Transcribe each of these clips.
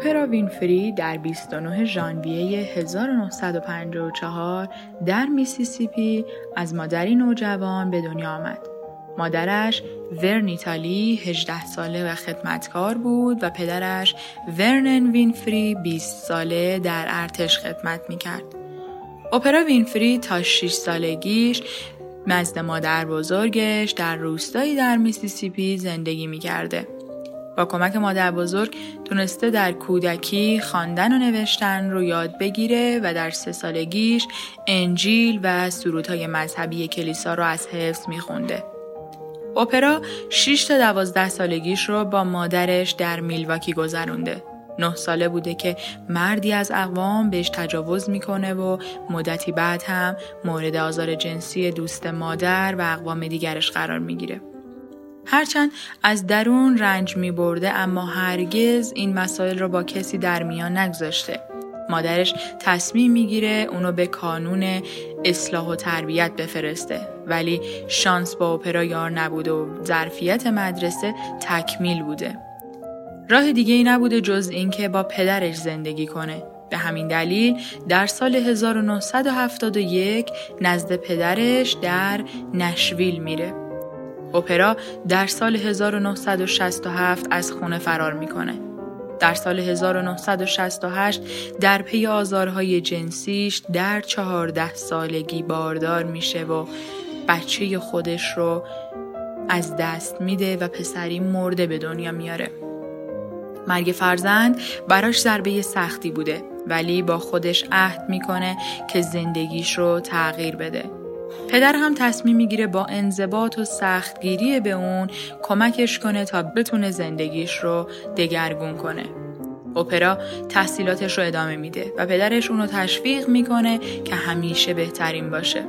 اپرا وینفری در 29 ژانویه 1954 در میسیسیپی از مادری نوجوان به دنیا آمد. مادرش ورنیتا لی 18 ساله و خدمتکار بود و پدرش ورنن وینفری 20 ساله در ارتش خدمت می کرد. اپرا وینفری تا 6 سالگیش نزد مادر بزرگش در روستایی در میسیسیپی زندگی می کرده. با کمک مادر بزرگ تونسته در کودکی خواندن و نوشتن رو یاد بگیره و در سه سالگیش انجیل و سرودهای مذهبی کلیسا رو از حفظ میخونده. اپرا 6 تا 12 سالگیش رو با مادرش در میلواکی گذرونده. نه ساله بوده که مردی از اقوام بهش تجاوز می‌کنه و مدتی بعد هم مورد آزار جنسی دوست مادر و اقوام دیگرش قرار می‌گیره. هرچند از درون رنج می برده اما هرگز این مسائل را با کسی در میان نگذاشته. مادرش تصمیم می‌گیره اونو به کانون اصلاح و تربیت بفرسته ولی شانس با اپرا یار نبوده و ظرفیت مدرسه تکمیل بوده. راه دیگه ای نبوده جز اینکه با پدرش زندگی کنه. به همین دلیل در سال 1971 نزد پدرش در نشویل میره. اپرا در سال 1967 از خونه فرار می‌کنه. در سال 1968 در پی آزارهای جنسیش در چهارده سالگی باردار میشه و بچه خودش رو از دست میده و پسری مرده به دنیا میاره. مرگ فرزند براش ضربه سختی بوده ولی با خودش عهد می‌کنه که زندگیش رو تغییر بده. پدر هم تصمیم می‌گیره با انضباط و سختگیری به اون کمکش کنه تا بتونه زندگیش رو دگرگون کنه. اپرا تحصیلاتش رو ادامه میده و پدرش اونو تشویق می‌کنه که همیشه بهترین باشه.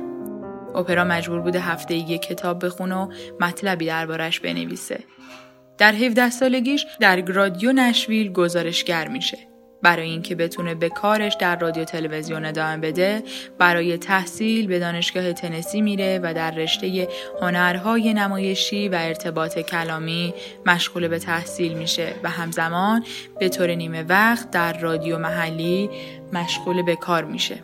اپرا مجبور بوده هفته یک کتاب بخونه و مطلبی دربارش بنویسه. در 17 سالگیش در رادیو نشویل گزارشگر میشه برای اینکه بتونه به کارش در رادیو تلویزیون ادامه بده برای تحصیل به دانشگاه تنسی میره و در رشته هنرهای نمایشی و ارتباط کلامی مشغول به تحصیل میشه و همزمان به طور نیمه وقت در رادیو محلی مشغول به کار میشه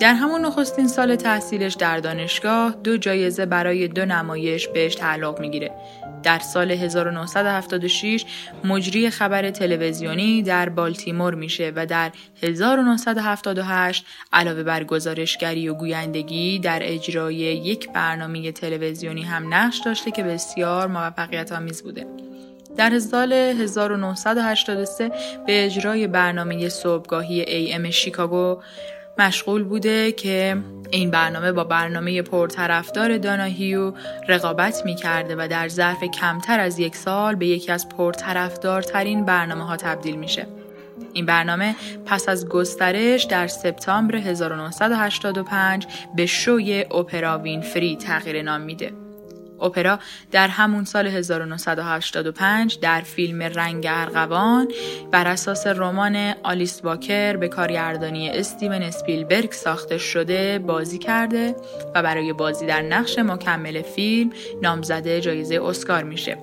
در همون نخستین سال تحصیلش در دانشگاه دو جایزه برای دو نمایش بهش تعلق می‌گیره. در سال 1976 مجری خبر تلویزیونی در بالتیمور میشه و در 1978 علاوه بر گزارشگری و گویندگی در اجرای یک برنامه تلویزیونی هم نقش داشته که بسیار موفقیت آمیز بوده. در سال 1983 به اجرای برنامه صبحگاهی ای شیکاگو مشغول بوده که این برنامه با برنامه پرطرفدار داناهیو رقابت می کرده و در ظرف کمتر از یک سال به یکی از پرطرفدارترین برنامه ها تبدیل میشه. این برنامه پس از گسترش در سپتامبر 1985 به شوی اپرا وینفری تغییر نام میده. اپرا در همون سال 1985 در فیلم رنگ ارغوان بر اساس رمان آلیس واکر به کارگردانی استیون اسپیلبرگ ساخته شده بازی کرده و برای بازی در نقش مکمل فیلم نامزده جایزه اسکار میشه.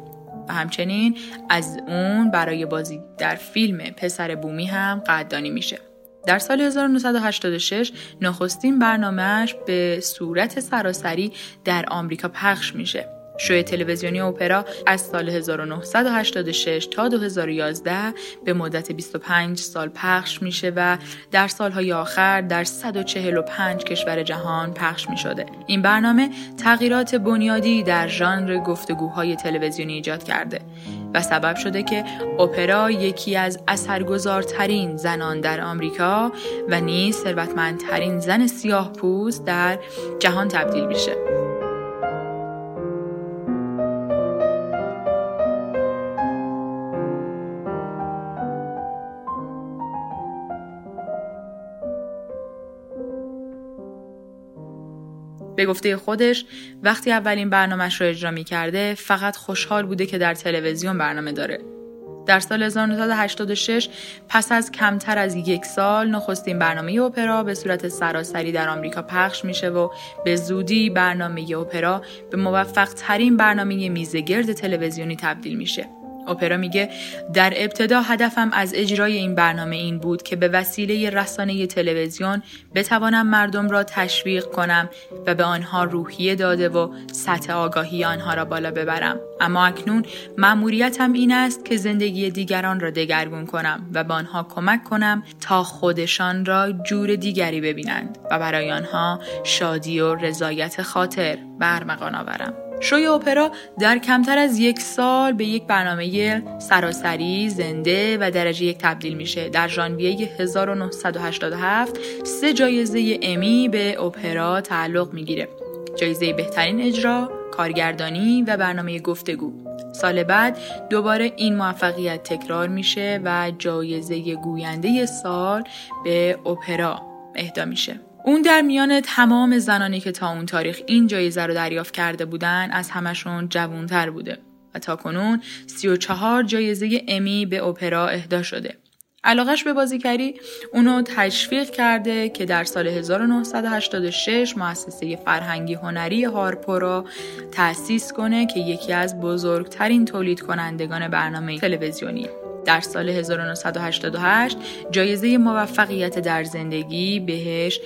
و همچنین از اون برای بازی در فیلم پسر بومی هم قدردانی میشه. در سال 1986 نخستین برنامهش به صورت سراسری در آمریکا پخش میشه. شوی تلویزیونی اپرا از سال 1986 تا 2011 به مدت 25 سال پخش میشه و در سالهای آخر در 145 کشور جهان پخش می شده. این برنامه تغییرات بنیادی در ژانر گفتگوهای تلویزیونی ایجاد کرده. و سبب شده که اپرا یکی از اثرگذارترین زنان در آمریکا و نیز ثروتمندترین زن سیاه پوست در جهان تبدیل میشه. به گفته خودش وقتی اولین برنامهش رو اجرا می کرده فقط خوشحال بوده که در تلویزیون برنامه داره. در سال 1986 پس از کمتر از یک سال نخستین برنامه اپرا به صورت سراسری در آمریکا پخش میشه و به زودی برنامه اپرا به موفق ترین برنامه میزگرد تلویزیونی تبدیل میشه. اپرا میگه در ابتدا هدفم از اجرای این برنامه این بود که به وسیله رسانه تلویزیون بتوانم مردم را تشویق کنم و به آنها روحیه داده و سطح آگاهی آنها را بالا ببرم. اما اکنون مأموریتم این است که زندگی دیگران را دگرگون کنم و به آنها کمک کنم تا خودشان را جور دیگری ببینند و برای آنها شادی و رضایت خاطر برمغان آورم. شوی اپرا در کمتر از یک سال به یک برنامه سراسری زنده و درجه یک تبدیل میشه. در ژانویه 1987 سه جایزه امی به اپرا تعلق می‌گیره. جایزه بهترین اجرا کارگردانی و برنامه گفتگو. سال بعد دوباره این موفقیت تکرار میشه و جایزه گوینده سال به اپرا اهدا میشه. اون در میان تمام زنانی که تا اون تاریخ این جایزه رو دریافت کرده بودن از همشون جوونتر بوده و تا کنون 34 جایزه امی به اپرا اهدا شده. علاقش به بازیگری اونو تشویق کرده که در سال 1986 مؤسسه فرهنگی هنری هارپو را تأسیس کنه که یکی از بزرگترین تولید کنندگان برنامه تلویزیونی در سال 1988 جایزه موفقیت در زندگی بهش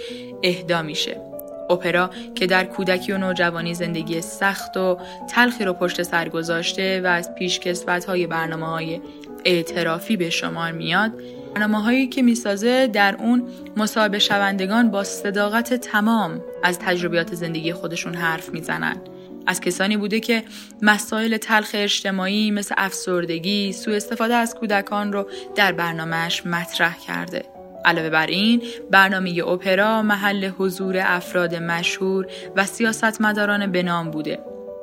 اهدا میشه. اپرا که در کودکی و نوجوانی زندگی سخت و تلخی رو پشت سر گذاشته و از پیشکسوت های برنامه های اعترافی به شمار میاد برنامه هایی که می‌سازه در اون مصاحبه شوندگان با صداقت تمام از تجربیات زندگی خودشون حرف می‌زنن از کسانی بوده که مسائل تلخ اجتماعی مثل افسردگی، سوء استفاده از کودکان رو در برنامهش مطرح کرده. علاوه بر این برنامه اپرا محل حضور افراد مشهور و سیاستمداران به نام بوده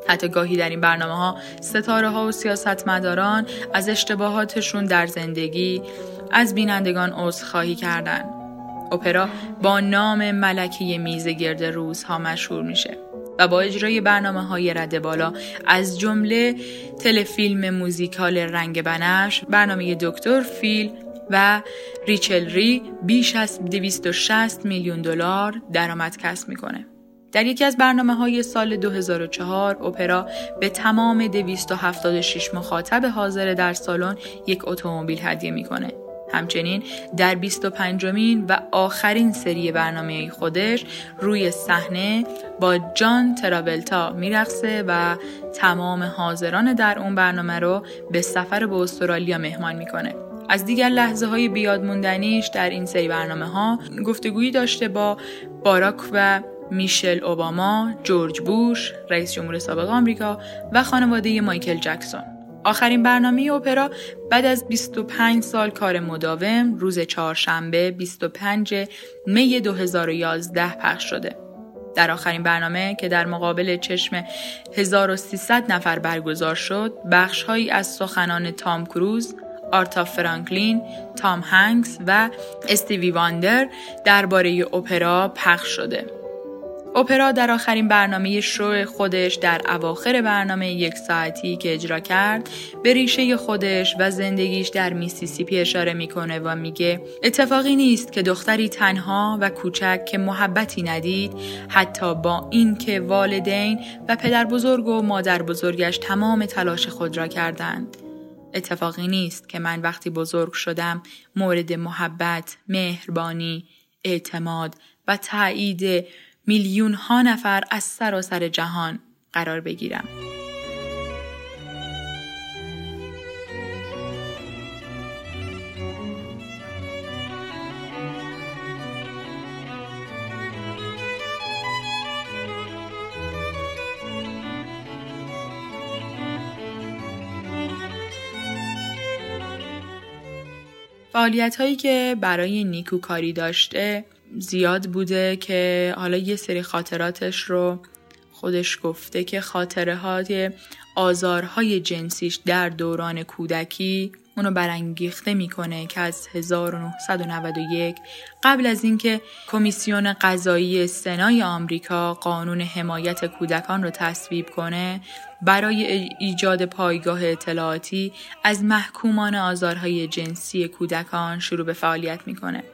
حتی گاهی در این برنامه ها ستاره ها و سیاستمداران از اشتباهاتشون در زندگی از بینندگان عذرخواهی کردند. اپرا با نام ملکه میز گرد روزها مشهور میشه. و با اجرای برنامه های رد بالا از جمله تلفیلم موزیکال رنگ بنفش برنامه دکتر فیل و ریچل ری بیش از 260 میلیون دلار درآمد کسب می‌کنه. در یکی از برنامه های سال 2004 اپرا به تمام 276 مخاطب حاضر در سالن یک اتومبیل هدیه می‌کنه همچنین در 25 مین و آخرین سری برنامه خودش روی صحنه با جان تراولتا میرقصه و تمام حاضران در اون برنامه رو به سفر به استرالیا مهمان می‌کنه. از دیگر لحظه های بیادموندنیش در این سری برنامه ها گفتگویی داشته با باراک و میشل اوباما، جورج بوش، رئیس جمهور سابق آمریکا و خانواده مایکل جکسون. آخرین برنامه اپرا بعد از 25 سال کار مداوم روز چهارشنبه 25 می 2011 پخش شده. در آخرین برنامه که در مقابل چشم 1300 نفر برگزار شد، بخشهایی از سخنان تام کروز، آریتا فرانکلین، تام هنکس و استیوی واندر درباره اپرا پخش شده. اپرا در آخرین برنامه شو خودش در اواخر برنامه یک ساعتی که اجرا کرد به ریشه خودش و زندگیش در میسیسیپی اشاره می‌کنه و میگه اتفاقی نیست که دختری تنها و کوچک که محبتی ندید حتی با اینکه والدین و پدر بزرگ و مادر بزرگش تمام تلاش خود را کردند. اتفاقی نیست که من وقتی بزرگ شدم مورد محبت، مهربانی، اعتماد و تایید میلیون ها نفر از سراسر جهان قرار بگیرم. فعالیت هایی که برای نیکوکاری داشته زیاد بوده که حالا یه سری خاطراتش رو خودش گفته که خاطره های آزارهای جنسیش در دوران کودکی اونو برانگیخته می‌کنه که از 1991 قبل از اینکه کمیسیون قضایی سنای آمریکا قانون حمایت کودکان رو تصویب کنه برای ایجاد پایگاه اطلاعاتی از محکومان آزارهای جنسی کودکان شروع به فعالیت می‌کنه.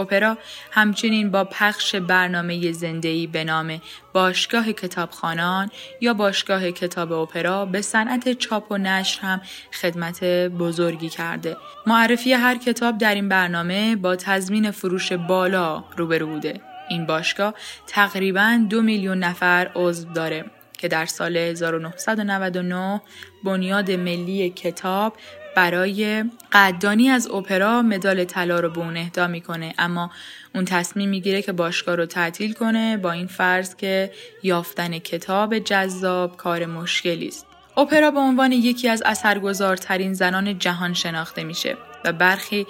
اپرا همچنین با پخش برنامه زندهی به نام باشگاه کتابخانان یا باشگاه کتاب اپرا به صنعت چاپ و نشر هم خدمت بزرگی کرده. معرفی هر کتاب در این برنامه با تضمین فروش بالا روبرو بوده. این باشگاه تقریبا دو میلیون نفر عضو داره که در سال 1999 بنیاد ملی کتاب برای قدردانی از اپرا مدال طلا رو به اون اهدا می‌کنه. اما اون تصمیم می‌گیره که باشگاه رو تعطیل کنه با این فرض که یافتن کتاب جذاب کار مشکلی است. اپرا به عنوان یکی از اثرگذارترین زنان جهان شناخته میشه و برخی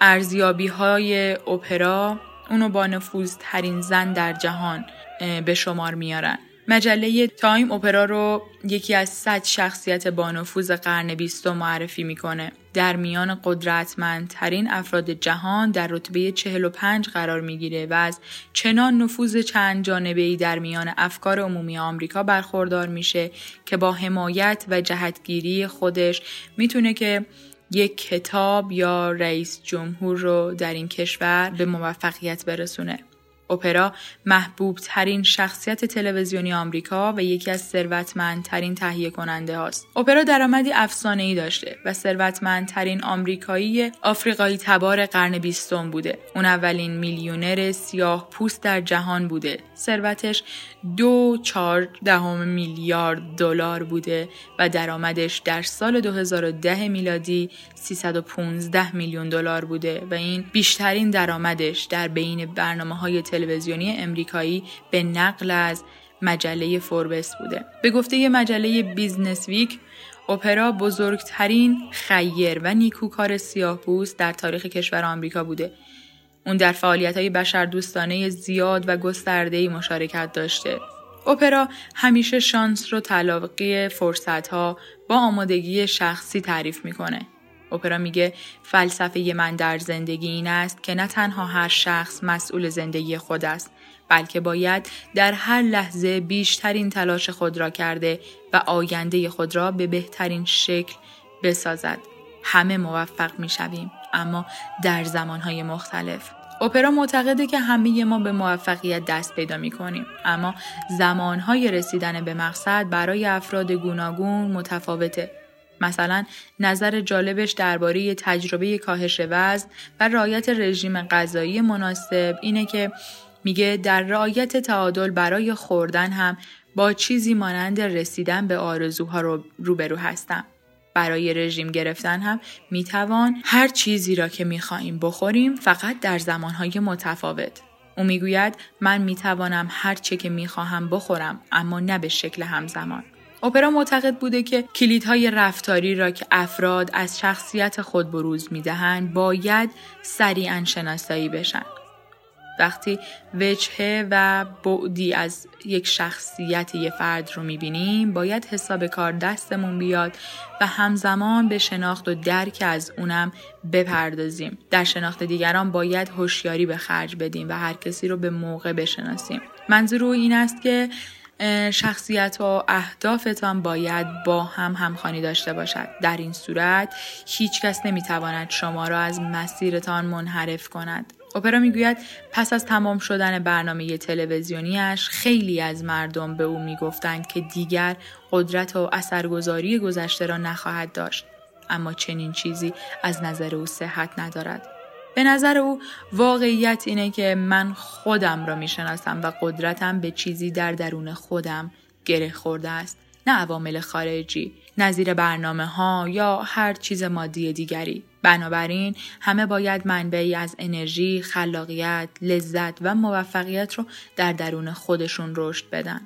ارزیابی های اپرا اونو با نفوذترین زن در جهان به شمار میارن. مجله تایم اپرا رو یکی از صد شخصیت بانفوذ قرن بیستم معرفی می‌کنه. در میان قدرتمندترین افراد جهان در رتبه 45 قرار می‌گیره و از چنان نفوذ چند جانبه ای در میان افکار عمومی آمریکا برخوردار میشه که با حمایت و جهتگیری خودش می‌تونه که یک کتاب یا رئیس جمهور رو در این کشور به موفقیت برسونه. اپرا محبوب ترین شخصیت تلویزیونی آمریکا و یکی از ثروتمندترین تهیه کننده هاست. اپرا درآمدی افسانه ای داشته و ثروتمندترین آمریکایی آفریقایی تبار قرن بیستم بوده. اون اولین میلیونر سیاه پوست در جهان بوده. ثروتش دو چار دهم میلیارد دلار بوده و درآمدش در سال 2010 میلادی 315 میلیون دلار بوده و این بیشترین درآمدش در بین برنامه های تلویزیونی امریکایی به نقل از مجله فوربس بوده. به گفته مجله بیزنس ویک اپرا بزرگترین خیر و نیکوکار سیاه در تاریخ کشور آمریکا بوده. اون در فعالیت های بشر دوستانه زیاد و گسترده مشارکت داشته. اپرا همیشه شانس رو تلاقی فرصت ها با آمادگی شخصی تعریف می‌کنه. اپرا میگه فلسفه من در زندگی این است که نه تنها هر شخص مسئول زندگی خود است بلکه باید در هر لحظه بیشترین تلاش خود را کرده و آینده خود را به بهترین شکل بسازد. همه موفق می‌شویم اما در زمانهای مختلف. اپرا معتقده که همه ما به موفقیت دست پیدا می کنیم اما زمانهای رسیدن به مقصد برای افراد گوناگون متفاوته مثلا نظر جالبش درباره تجربه کاهش وزن و رعایت رژیم غذایی مناسب اینه که میگه در رعایت تعادل برای خوردن هم با چیزی مانند رسیدن به آرزوها رو روبرو هستم. برای رژیم گرفتن هم می‌توان هر چیزی را که می‌خواهیم بخوریم فقط در زمانهای متفاوت. او می‌گوید من می‌توانم هر چه که می‌خواهم بخورم اما نه به شکل همزمان. اپرا معتقد بوده که کلیدهای رفتاری را که افراد از شخصیت خود بروز می‌دهند باید سریعا شناسایی بشن. وقتی وجهه و بعدی از یک شخصیت یه فرد رو می‌بینیم باید حساب کار دستمون بیاد و همزمان به شناخت و درک از اونم بپردازیم در شناخت دیگران باید هوشیاری به خرج بدیم و هر کسی رو به موقع بشناسیم منظور این است که شخصیت و اهدافتان باید با هم همخوانی داشته باشد. در این صورت هیچ کس نمی‌تواند شما را از مسیرتان منحرف کند. اپرا می‌گوید پس از تمام شدن برنامه تلویزیونیش خیلی از مردم به او می‌گفتند که دیگر قدرت و اثرگذاری گذشته را نخواهد داشت. اما چنین چیزی از نظر او صحت ندارد. به نظر او واقعیت اینه که من خودم را می‌شناسم و قدرتم به چیزی در درون خودم گره خورده است نه عوامل خارجی نظیر برنامه ها یا هر چیز مادی دیگری بنابراین همه باید منبعی از انرژی، خلاقیت، لذت و موفقیت رو در درون خودشون رشد بدن.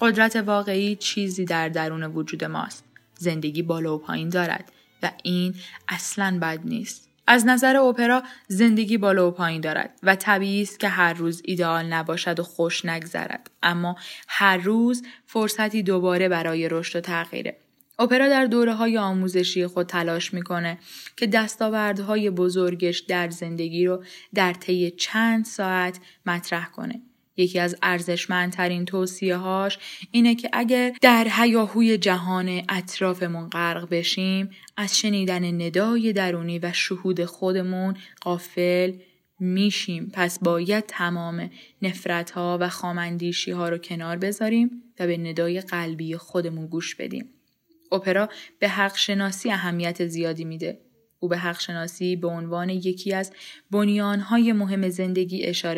قدرت واقعی چیزی در درون وجود ماست. زندگی بالا و پایین دارد و این اصلا بد نیست. از نظر اپرا زندگی بالا و پایین دارد و طبیعی است که هر روز ایدئال نباشد و خوش نگذرد اما هر روز فرصتی دوباره برای رشد و تغییره اپرا در دوره های آموزشی خود تلاش می‌کنه که دستاوردهای بزرگش در زندگی رو در طی چند ساعت مطرح کنه. یکی از ارزشمندترین توصیه هاش اینه که اگر در هیاهوی جهان اطرافمون غرق بشیم از شنیدن ندای درونی و شهود خودمون قافل میشیم پس باید تمام نفرت ها و خامندیشی ها رو کنار بذاریم و به ندای قلبی خودمون گوش بدیم. اپرا به حق شناسی اهمیت زیادی میده. او به حق شناسی به عنوان یکی از بنیانهای مهم زندگی اشاره